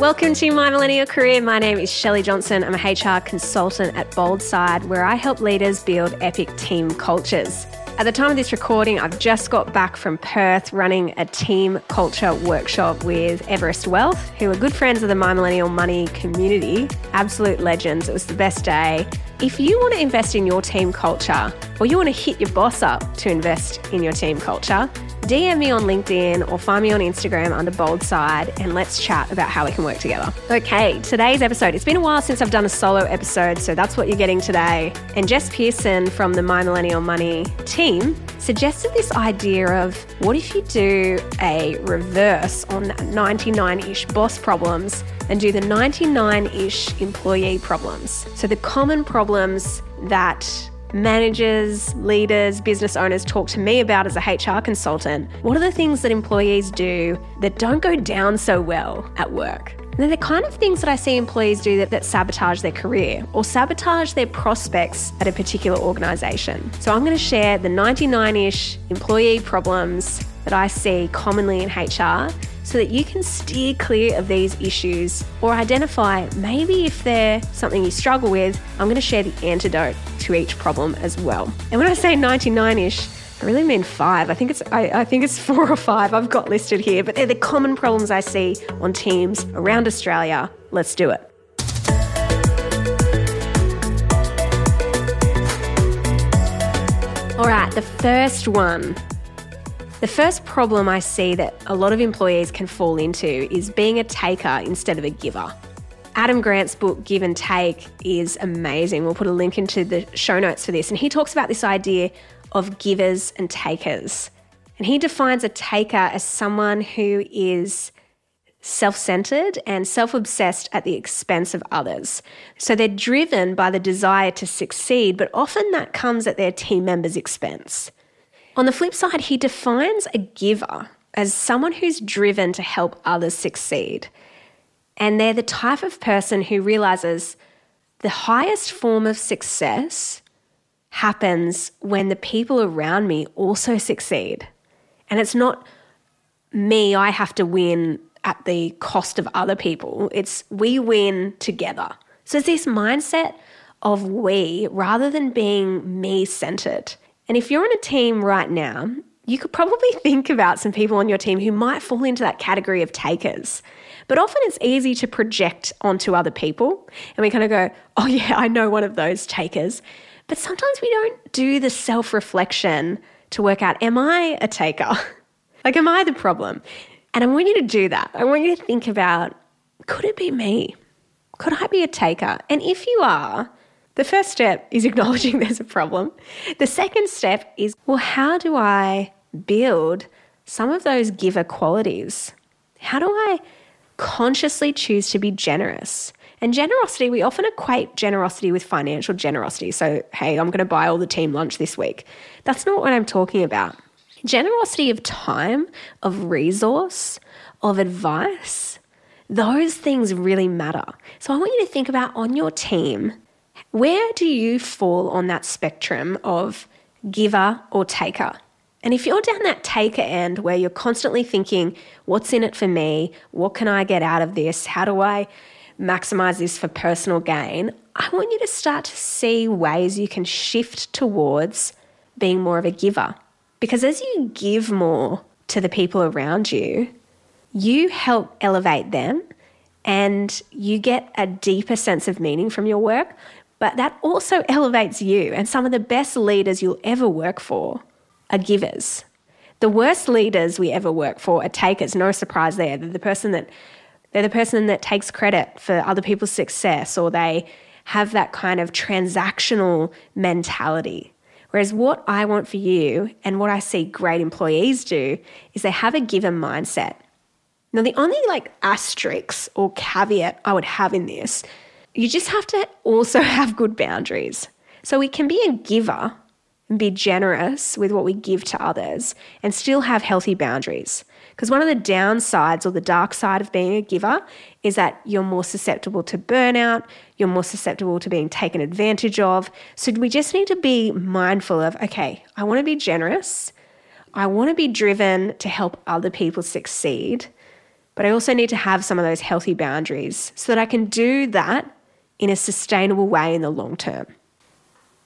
Welcome to My Millennial Career. My name is Shelley Johnson. I'm a HR consultant at Boldside, where I help leaders build epic team cultures. At the time of this recording, I've just got back from Perth running a team culture workshop with Everest Wealth, who are good friends of the My Millennial Money community. Absolute legends. It was the best day. If you want to invest in your team culture, or you want to hit your boss up to invest in your team culture, DM me on LinkedIn or find me on Instagram under Bold Side and let's chat about how we can work together. Okay, today's episode. It's been a while since I've done a solo episode, so that's what you're getting today. And Jess Pearson from the My Millennial Money team suggested this idea of what if you do a reverse on 99 ish boss problems and do the 99 ish employee problems? So the common problems that managers, leaders, business owners talk to me about as a HR consultant. What are the things that employees do that don't go down so well at work? And they're the kind of things that I see employees do that, that sabotage their career or sabotage their prospects at a particular organisation. So I'm going to share the 99 ish employee problems that I see commonly in HR so that you can steer clear of these issues or identify maybe if they're something you struggle with. I'm going to share the antidote to each problem as well. And when I say 99 ish, I really mean five. I think it's I, I, think it's four or five I've got listed here, but they're the common problems I see on teams around Australia. Let's do it. All right, the first one the first problem I see that a lot of employees can fall into is being a taker instead of a giver. Adam Grant's book, Give and Take, is amazing. We'll put a link into the show notes for this. And he talks about this idea of givers and takers. And he defines a taker as someone who is self centered and self obsessed at the expense of others. So they're driven by the desire to succeed, but often that comes at their team members' expense. On the flip side, he defines a giver as someone who's driven to help others succeed. And they're the type of person who realizes the highest form of success happens when the people around me also succeed. And it's not me, I have to win at the cost of other people. It's we win together. So it's this mindset of we rather than being me centered. And if you're on a team right now, you could probably think about some people on your team who might fall into that category of takers. But often it's easy to project onto other people and we kind of go, oh, yeah, I know one of those takers. But sometimes we don't do the self reflection to work out, am I a taker? like, am I the problem? And I want you to do that. I want you to think about, could it be me? Could I be a taker? And if you are, the first step is acknowledging there's a problem. The second step is, well, how do I build some of those giver qualities? How do I consciously choose to be generous? And generosity, we often equate generosity with financial generosity. So, hey, I'm going to buy all the team lunch this week. That's not what I'm talking about. Generosity of time, of resource, of advice, those things really matter. So, I want you to think about on your team where do you fall on that spectrum of giver or taker? And if you're down that taker end where you're constantly thinking, what's in it for me? What can I get out of this? How do I maximize this for personal gain? I want you to start to see ways you can shift towards being more of a giver. Because as you give more to the people around you, you help elevate them and you get a deeper sense of meaning from your work, but that also elevates you. And some of the best leaders you'll ever work for are givers. The worst leaders we ever work for are takers. No surprise there. They're the person that they're the person that takes credit for other people's success or they have that kind of transactional mentality. Whereas what I want for you and what I see great employees do is they have a given mindset. Now, the only like asterisk or caveat I would have in this, you just have to also have good boundaries. So we can be a giver and be generous with what we give to others and still have healthy boundaries. Because one of the downsides or the dark side of being a giver is that you're more susceptible to burnout, you're more susceptible to being taken advantage of. So we just need to be mindful of okay, I want to be generous, I want to be driven to help other people succeed, but I also need to have some of those healthy boundaries so that I can do that in a sustainable way in the long term.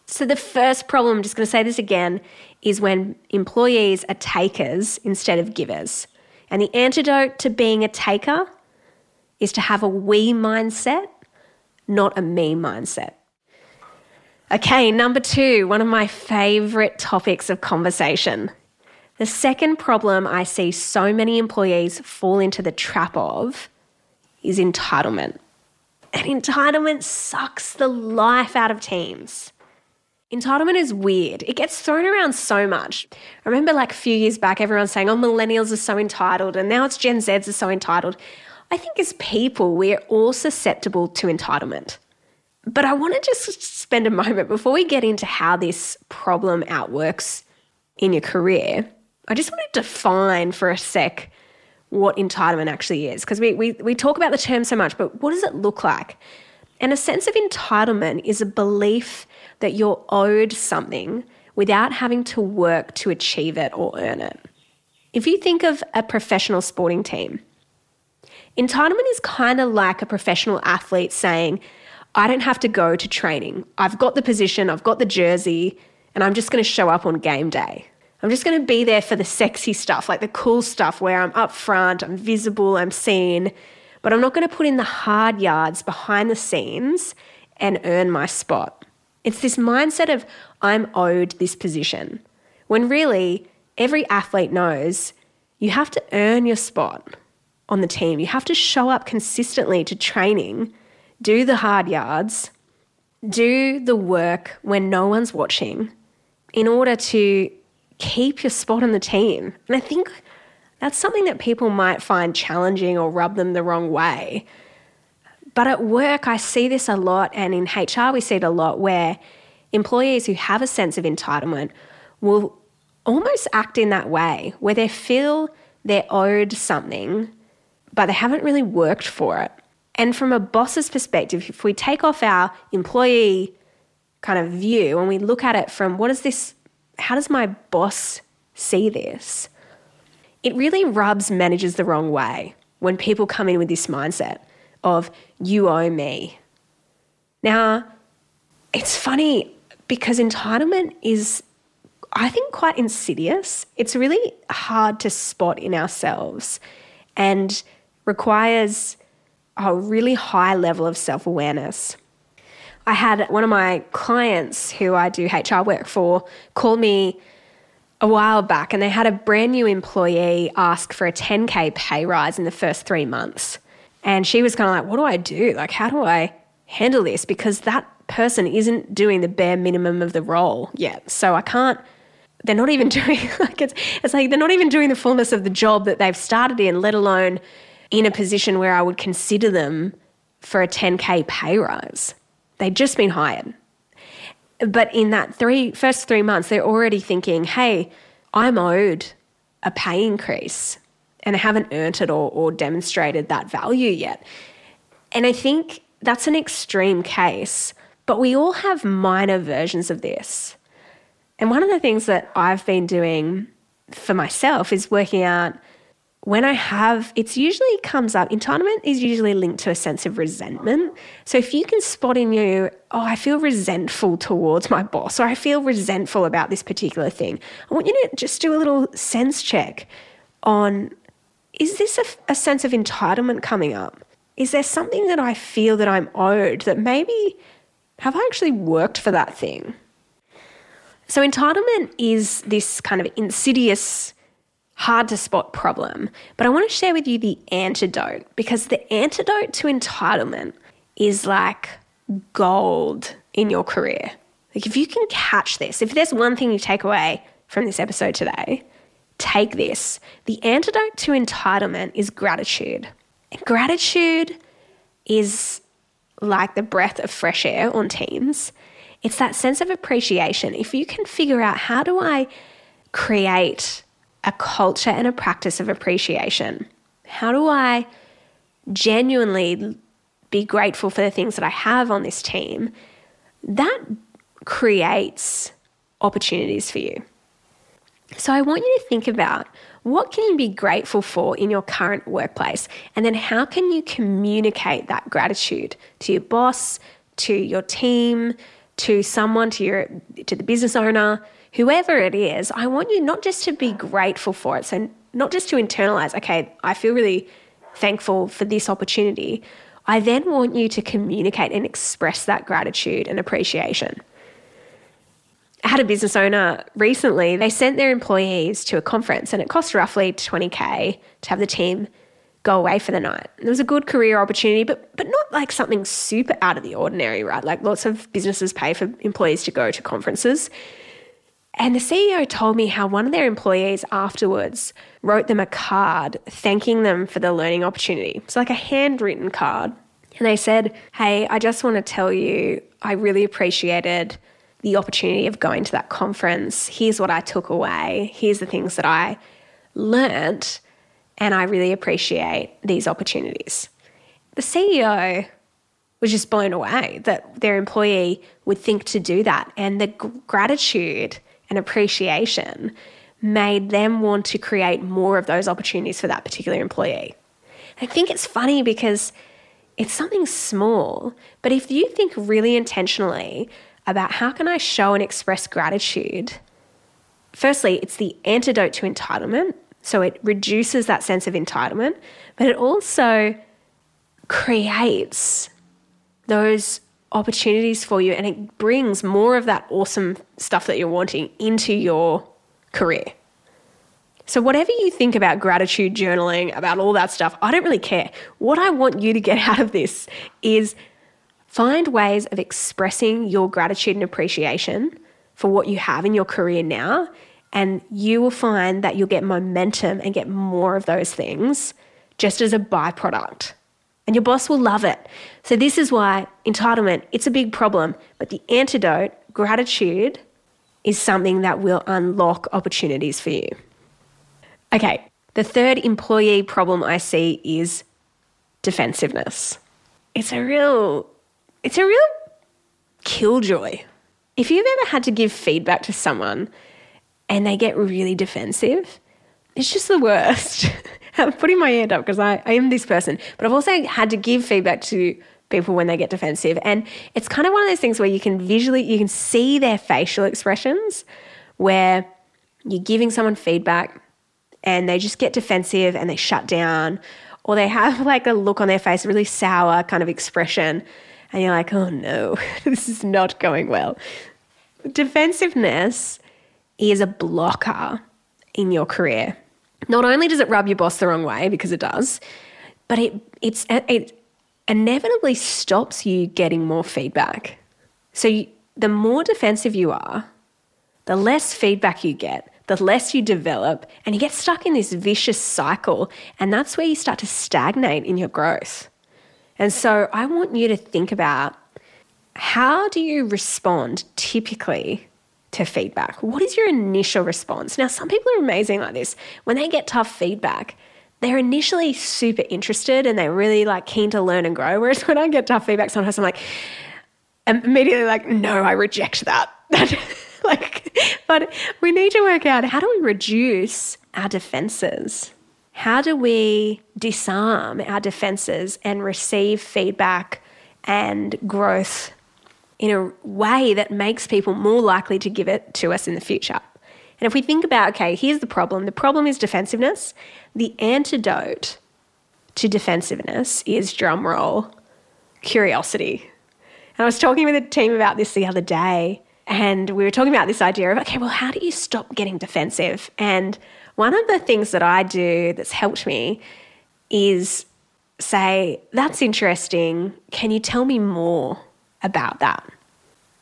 So, the first problem, I'm just going to say this again, is when employees are takers instead of givers. And the antidote to being a taker is to have a we mindset, not a me mindset. Okay, number two, one of my favorite topics of conversation. The second problem I see so many employees fall into the trap of is entitlement. And entitlement sucks the life out of teams. Entitlement is weird. It gets thrown around so much. I remember like a few years back, everyone saying, oh, millennials are so entitled, and now it's Gen Zs are so entitled. I think as people, we're all susceptible to entitlement. But I want to just spend a moment before we get into how this problem outworks in your career. I just want to define for a sec what entitlement actually is. Because we, we, we talk about the term so much, but what does it look like? And a sense of entitlement is a belief that you're owed something without having to work to achieve it or earn it. If you think of a professional sporting team, entitlement is kind of like a professional athlete saying, I don't have to go to training. I've got the position, I've got the jersey, and I'm just going to show up on game day. I'm just going to be there for the sexy stuff, like the cool stuff where I'm up front, I'm visible, I'm seen, but I'm not going to put in the hard yards behind the scenes and earn my spot. It's this mindset of, I'm owed this position, when really every athlete knows you have to earn your spot on the team. You have to show up consistently to training, do the hard yards, do the work when no one's watching in order to keep your spot on the team. And I think that's something that people might find challenging or rub them the wrong way. But at work, I see this a lot, and in HR, we see it a lot where employees who have a sense of entitlement will almost act in that way, where they feel they're owed something, but they haven't really worked for it. And from a boss's perspective, if we take off our employee kind of view and we look at it from what is this, how does my boss see this? It really rubs managers the wrong way when people come in with this mindset of you owe me. Now, it's funny because entitlement is, I think, quite insidious. It's really hard to spot in ourselves and requires a really high level of self awareness. I had one of my clients who I do HR work for call me a while back and they had a brand new employee ask for a 10K pay rise in the first three months. And she was kind of like, what do I do? Like, how do I handle this? Because that person isn't doing the bare minimum of the role yet. So I can't, they're not even doing, like, it's, it's like they're not even doing the fullness of the job that they've started in, let alone in a position where I would consider them for a 10K pay rise. They'd just been hired. But in that three first three months, they're already thinking, hey, I'm owed a pay increase and they haven't earned it or, or demonstrated that value yet. And I think that's an extreme case, but we all have minor versions of this. And one of the things that I've been doing for myself is working out when I have, it's usually comes up, entitlement is usually linked to a sense of resentment. So if you can spot in you, oh, I feel resentful towards my boss, or I feel resentful about this particular thing, I want you to just do a little sense check on is this a, a sense of entitlement coming up? Is there something that I feel that I'm owed that maybe have I actually worked for that thing? So, entitlement is this kind of insidious, hard to spot problem. But I want to share with you the antidote because the antidote to entitlement is like gold in your career. Like, if you can catch this, if there's one thing you take away from this episode today, take this. The antidote to entitlement is gratitude. Gratitude is like the breath of fresh air on teams. It's that sense of appreciation. If you can figure out how do I create a culture and a practice of appreciation, how do I genuinely be grateful for the things that I have on this team, that creates opportunities for you. So I want you to think about what can you be grateful for in your current workplace and then how can you communicate that gratitude to your boss, to your team, to someone to your to the business owner, whoever it is. I want you not just to be grateful for it, so not just to internalize, okay, I feel really thankful for this opportunity. I then want you to communicate and express that gratitude and appreciation. Had a business owner recently, they sent their employees to a conference and it cost roughly 20K to have the team go away for the night. It was a good career opportunity, but but not like something super out of the ordinary, right? Like lots of businesses pay for employees to go to conferences. And the CEO told me how one of their employees afterwards wrote them a card thanking them for the learning opportunity. It's like a handwritten card. And they said, Hey, I just want to tell you, I really appreciated the opportunity of going to that conference. Here's what I took away. Here's the things that I learnt. And I really appreciate these opportunities. The CEO was just blown away that their employee would think to do that. And the gratitude and appreciation made them want to create more of those opportunities for that particular employee. I think it's funny because it's something small, but if you think really intentionally about how can I show and express gratitude? Firstly, it's the antidote to entitlement. So it reduces that sense of entitlement, but it also creates those opportunities for you and it brings more of that awesome stuff that you're wanting into your career. So, whatever you think about gratitude journaling, about all that stuff, I don't really care. What I want you to get out of this is Find ways of expressing your gratitude and appreciation for what you have in your career now, and you will find that you'll get momentum and get more of those things just as a byproduct. And your boss will love it. So this is why entitlement, it's a big problem, but the antidote, gratitude, is something that will unlock opportunities for you. Okay, the third employee problem I see is defensiveness. It's a real it's a real killjoy. If you've ever had to give feedback to someone and they get really defensive, it's just the worst. I'm putting my hand up because I, I am this person, but I've also had to give feedback to people when they get defensive. And it's kind of one of those things where you can visually, you can see their facial expressions where you're giving someone feedback and they just get defensive and they shut down or they have like a look on their face, a really sour kind of expression and you're like, oh no, this is not going well. Defensiveness is a blocker in your career. Not only does it rub your boss the wrong way, because it does, but it, it's, it inevitably stops you getting more feedback. So you, the more defensive you are, the less feedback you get, the less you develop, and you get stuck in this vicious cycle. And that's where you start to stagnate in your growth. And so I want you to think about how do you respond typically to feedback? What is your initial response? Now, some people are amazing like this. When they get tough feedback, they're initially super interested and they're really like keen to learn and grow. Whereas when I get tough feedback, sometimes I'm like, immediately like, no, I reject that. like, but we need to work out how do we reduce our defenses? How do we disarm our defenses and receive feedback and growth in a way that makes people more likely to give it to us in the future? And if we think about, okay, here's the problem the problem is defensiveness. The antidote to defensiveness is drumroll, curiosity. And I was talking with a team about this the other day, and we were talking about this idea of, okay, well, how do you stop getting defensive? And one of the things that I do that's helped me is say, That's interesting. Can you tell me more about that?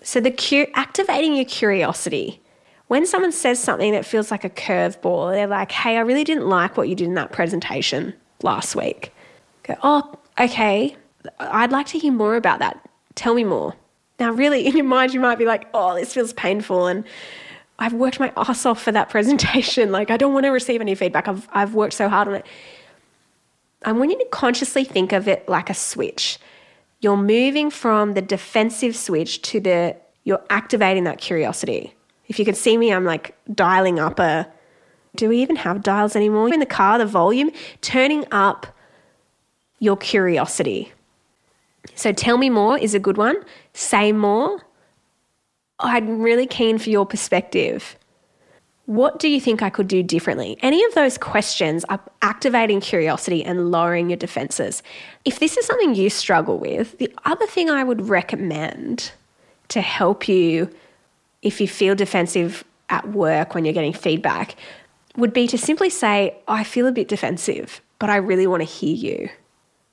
So, the cu- activating your curiosity. When someone says something that feels like a curveball, they're like, hey, I really didn't like what you did in that presentation last week. Go, oh, okay, I'd like to hear more about that. Tell me more. Now, really, in your mind, you might be like, oh, this feels painful. And I've worked my ass off for that presentation. Like, I don't want to receive any feedback. I've, I've worked so hard on it. I want you to consciously think of it like a switch. You're moving from the defensive switch to the, you're activating that curiosity. If you can see me, I'm like dialing up a, do we even have dials anymore? In the car, the volume, turning up your curiosity. So tell me more is a good one. Say more. I'm really keen for your perspective. What do you think I could do differently? Any of those questions are activating curiosity and lowering your defenses. If this is something you struggle with, the other thing I would recommend to help you if you feel defensive at work when you're getting feedback would be to simply say, I feel a bit defensive, but I really want to hear you.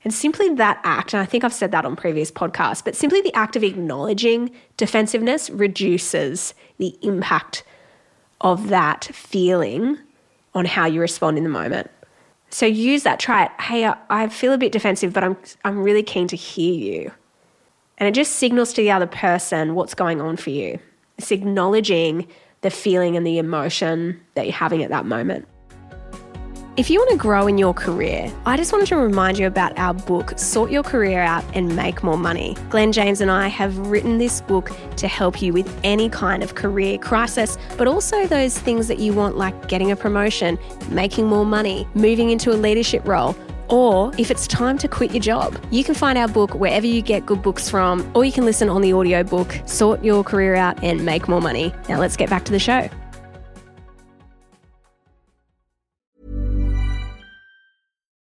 And simply that act, and I think I've said that on previous podcasts, but simply the act of acknowledging defensiveness reduces the impact of that feeling on how you respond in the moment. So use that, try it. Hey, I feel a bit defensive, but I'm, I'm really keen to hear you. And it just signals to the other person what's going on for you. It's acknowledging the feeling and the emotion that you're having at that moment. If you want to grow in your career, I just wanted to remind you about our book, Sort Your Career Out and Make More Money. Glenn James and I have written this book to help you with any kind of career crisis, but also those things that you want, like getting a promotion, making more money, moving into a leadership role or if it's time to quit your job. You can find our book wherever you get good books from, or you can listen on the audiobook, Sort Your Career Out and Make More Money. Now let's get back to the show.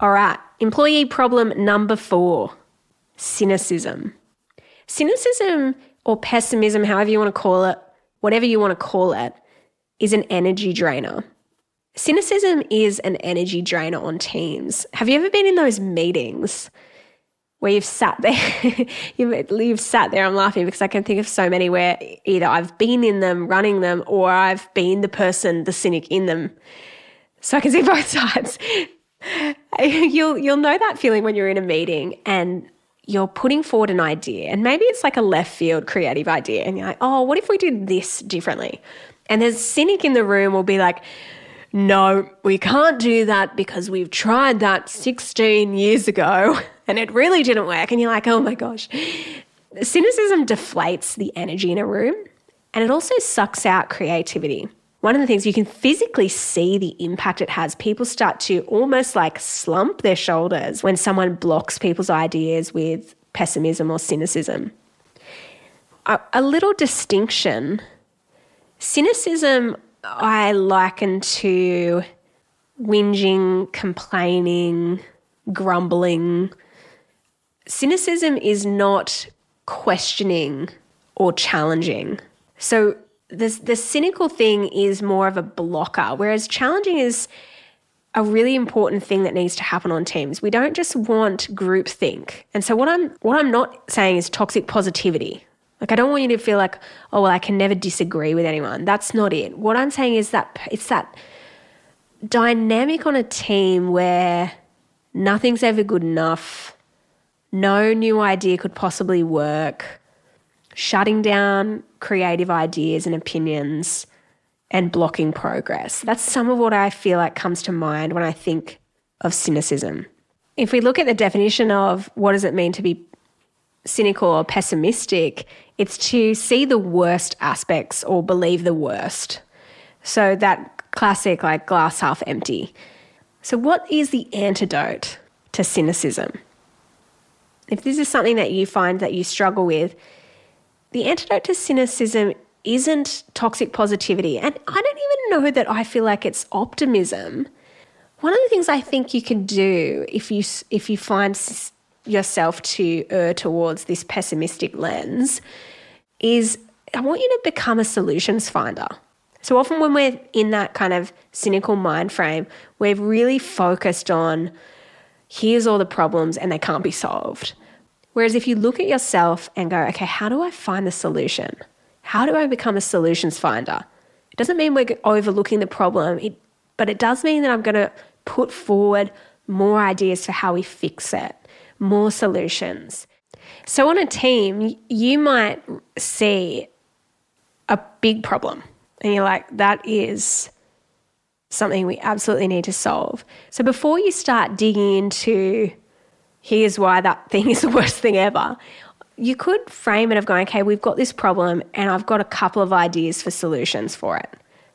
All right, employee problem number four cynicism. Cynicism or pessimism, however you want to call it, whatever you want to call it, is an energy drainer. Cynicism is an energy drainer on teams. Have you ever been in those meetings where you've sat there? you've, you've sat there, I'm laughing because I can think of so many where either I've been in them, running them, or I've been the person, the cynic in them. So I can see both sides. you'll you'll know that feeling when you're in a meeting and you're putting forward an idea and maybe it's like a left field creative idea and you're like, "Oh, what if we did this differently?" And there's cynic in the room will be like, "No, we can't do that because we've tried that 16 years ago and it really didn't work." And you're like, "Oh my gosh." Cynicism deflates the energy in a room and it also sucks out creativity one of the things you can physically see the impact it has. People start to almost like slump their shoulders when someone blocks people's ideas with pessimism or cynicism. A, a little distinction cynicism, I liken to whinging, complaining, grumbling. Cynicism is not questioning or challenging. So the, the cynical thing is more of a blocker, whereas challenging is a really important thing that needs to happen on teams. We don't just want groupthink. And so what I'm what I'm not saying is toxic positivity. Like I don't want you to feel like, oh well, I can never disagree with anyone. That's not it. What I'm saying is that it's that dynamic on a team where nothing's ever good enough. no new idea could possibly work, shutting down creative ideas and opinions, and blocking progress. That's some of what I feel like comes to mind when I think of cynicism. If we look at the definition of what does it mean to be cynical or pessimistic, it's to see the worst aspects or believe the worst. So that classic like glass half empty. So what is the antidote to cynicism? If this is something that you find that you struggle with, the antidote to cynicism isn't toxic positivity. And I don't even know that I feel like it's optimism. One of the things I think you can do if you if you find yourself to err towards this pessimistic lens is I want you to become a solutions finder. So often when we're in that kind of cynical mind frame, we're really focused on here's all the problems and they can't be solved. Whereas if you look at yourself and go, okay, how do I find the solution? How do I become a solutions finder? It doesn't mean we're overlooking the problem, but it does mean that I'm going to put forward more ideas for how we fix it, more solutions. So on a team, you might see a big problem and you're like, that is something we absolutely need to solve. So before you start digging into here's why that thing is the worst thing ever, you could frame it of going, okay, we've got this problem and I've got a couple of ideas for solutions for it.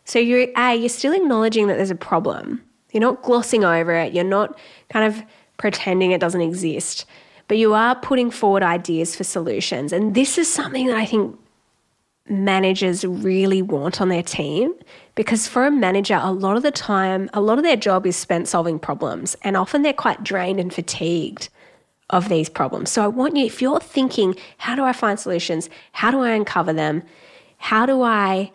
So you're A, you're still acknowledging that there's a problem. You're not glossing over it. You're not kind of pretending it doesn't exist. But you are putting forward ideas for solutions. And this is something that I think managers really want on their team because for a manager, a lot of the time, a lot of their job is spent solving problems, and often they're quite drained and fatigued of these problems. So I want you, if you're thinking, how do I find solutions? How do I uncover them? How do I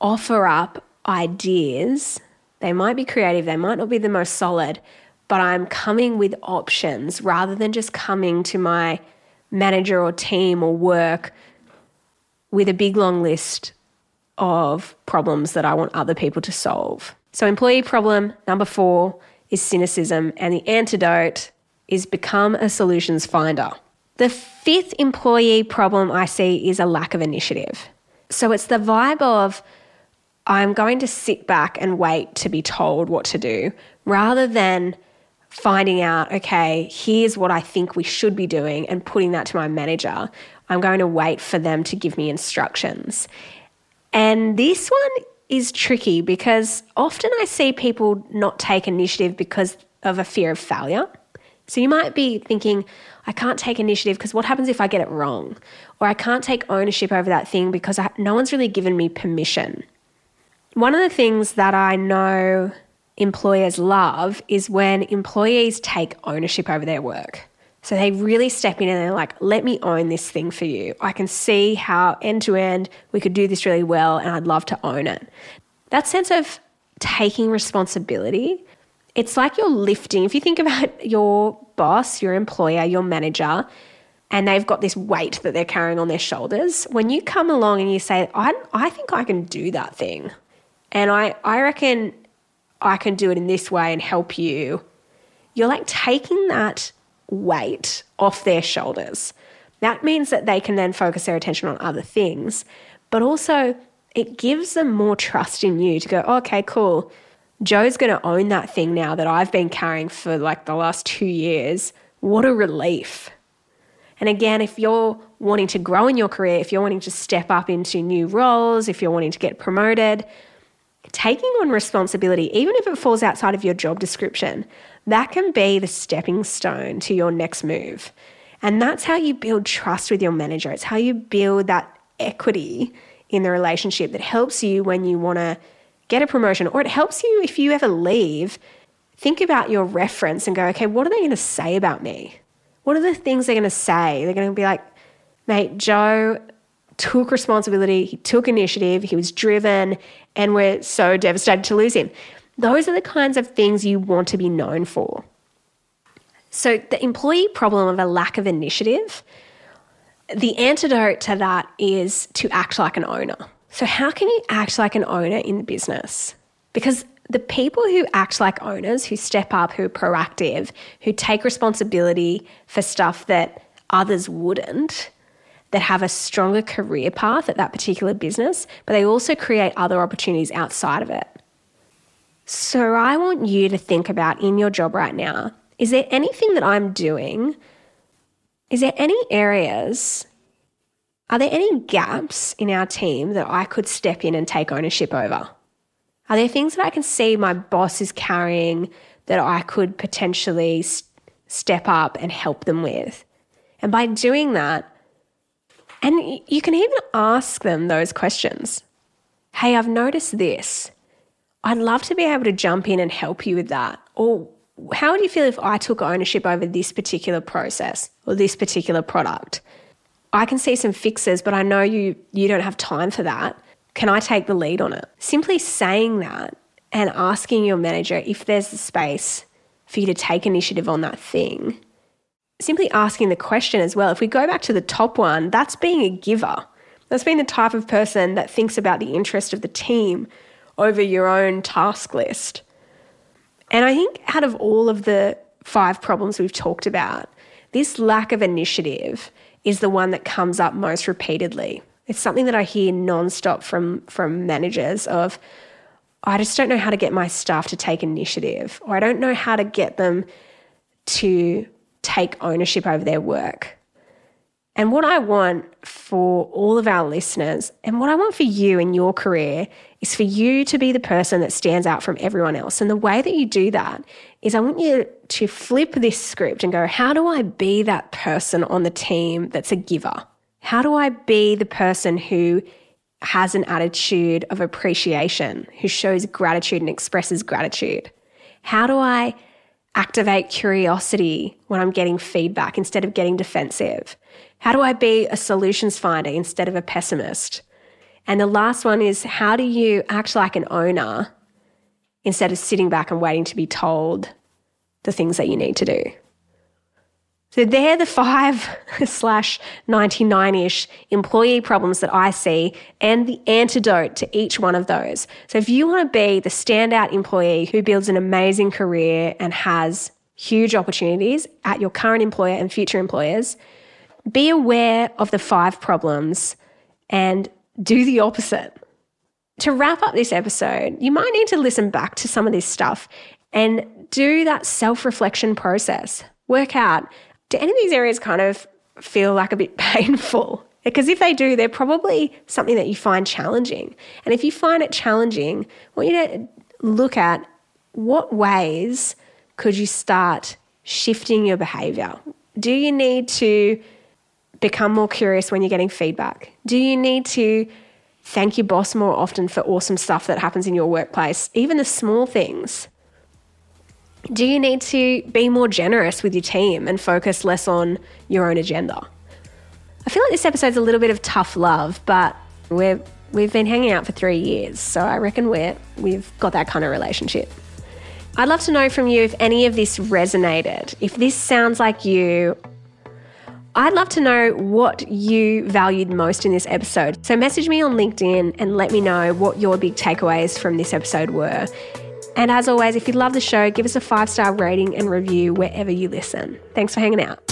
offer up ideas? They might be creative, they might not be the most solid, but I'm coming with options rather than just coming to my manager or team or work with a big long list of problems that I want other people to solve. So, employee problem number four is cynicism, and the antidote is become a solutions finder. The fifth employee problem I see is a lack of initiative. So, it's the vibe of I'm going to sit back and wait to be told what to do rather than finding out, okay, here's what I think we should be doing and putting that to my manager. I'm going to wait for them to give me instructions. And this one is tricky because often I see people not take initiative because of a fear of failure. So you might be thinking, I can't take initiative because what happens if I get it wrong? Or I can't take ownership over that thing because I, no one's really given me permission. One of the things that I know employers love is when employees take ownership over their work. So they really step in and they're like, let me own this thing for you. I can see how end to end we could do this really well and I'd love to own it. That sense of taking responsibility, it's like you're lifting. If you think about your boss, your employer, your manager, and they've got this weight that they're carrying on their shoulders, when you come along and you say, I, I think I can do that thing, and I, I reckon I can do it in this way and help you, you're like taking that weight off their shoulders. That means that they can then focus their attention on other things, but also it gives them more trust in you to go, okay, cool. Joe's going to own that thing now that I've been carrying for like the last two years. What a relief. And again, if you're wanting to grow in your career, if you're wanting to step up into new roles, if you're wanting to get promoted, taking on responsibility, even if it falls outside of your job description, that can be the stepping stone to your next move. And that's how you build trust with your manager. It's how you build that equity in the relationship that helps you when you want to get a promotion, or it helps you if you ever leave. Think about your reference and go, okay, what are they going to say about me? What are the things they're going to say? They're going to be like, mate, Joe took responsibility, he took initiative, he was driven, and we're so devastated to lose him. Those are the kinds of things you want to be known for. So, the employee problem of a lack of initiative, the antidote to that is to act like an owner. So, how can you act like an owner in the business? Because the people who act like owners, who step up, who are proactive, who take responsibility for stuff that others wouldn't, that have a stronger career path at that particular business, but they also create other opportunities outside of it. So I want you to think about in your job right now is there anything that I'm doing? Is there any areas? Are there any gaps in our team that I could step in and take ownership over? Are there things that I can see my boss is carrying that I could potentially step up and help them with? And by doing that, and you can even ask them those questions. Hey, I've noticed this. I'd love to be able to jump in and help you with that. Or how would you feel if I took ownership over this particular process or this particular product? I can see some fixes, but I know you you don't have time for that. Can I take the lead on it? Simply saying that and asking your manager if there's a space for you to take initiative on that thing. Simply asking the question as well. If we go back to the top one, that's being a giver. That's being the type of person that thinks about the interest of the team over your own task list. And I think out of all of the five problems we've talked about, this lack of initiative is the one that comes up most repeatedly. It's something that I hear nonstop from from managers of I just don't know how to get my staff to take initiative or I don't know how to get them to take ownership over their work. And what I want for all of our listeners and what I want for you in your career is for you to be the person that stands out from everyone else. And the way that you do that is I want you to flip this script and go, how do I be that person on the team that's a giver? How do I be the person who has an attitude of appreciation, who shows gratitude and expresses gratitude? How do I activate curiosity when I'm getting feedback instead of getting defensive? How do I be a solutions finder instead of a pessimist? And the last one is how do you act like an owner instead of sitting back and waiting to be told the things that you need to do? So they're the five slash 99 ish employee problems that I see and the antidote to each one of those. So if you want to be the standout employee who builds an amazing career and has huge opportunities at your current employer and future employers, be aware of the five problems and do the opposite. To wrap up this episode, you might need to listen back to some of this stuff and do that self reflection process. Work out do any of these areas kind of feel like a bit painful? Because if they do, they're probably something that you find challenging. And if you find it challenging, I want you to look at what ways could you start shifting your behavior? Do you need to become more curious when you're getting feedback? Do you need to thank your boss more often for awesome stuff that happens in your workplace, even the small things? Do you need to be more generous with your team and focus less on your own agenda? I feel like this episode's a little bit of tough love, but we're we've been hanging out for three years, so I reckon we're we've got that kind of relationship. I'd love to know from you if any of this resonated. If this sounds like you, I'd love to know what you valued most in this episode. So message me on LinkedIn and let me know what your big takeaways from this episode were. And as always, if you love the show, give us a five star rating and review wherever you listen. Thanks for hanging out.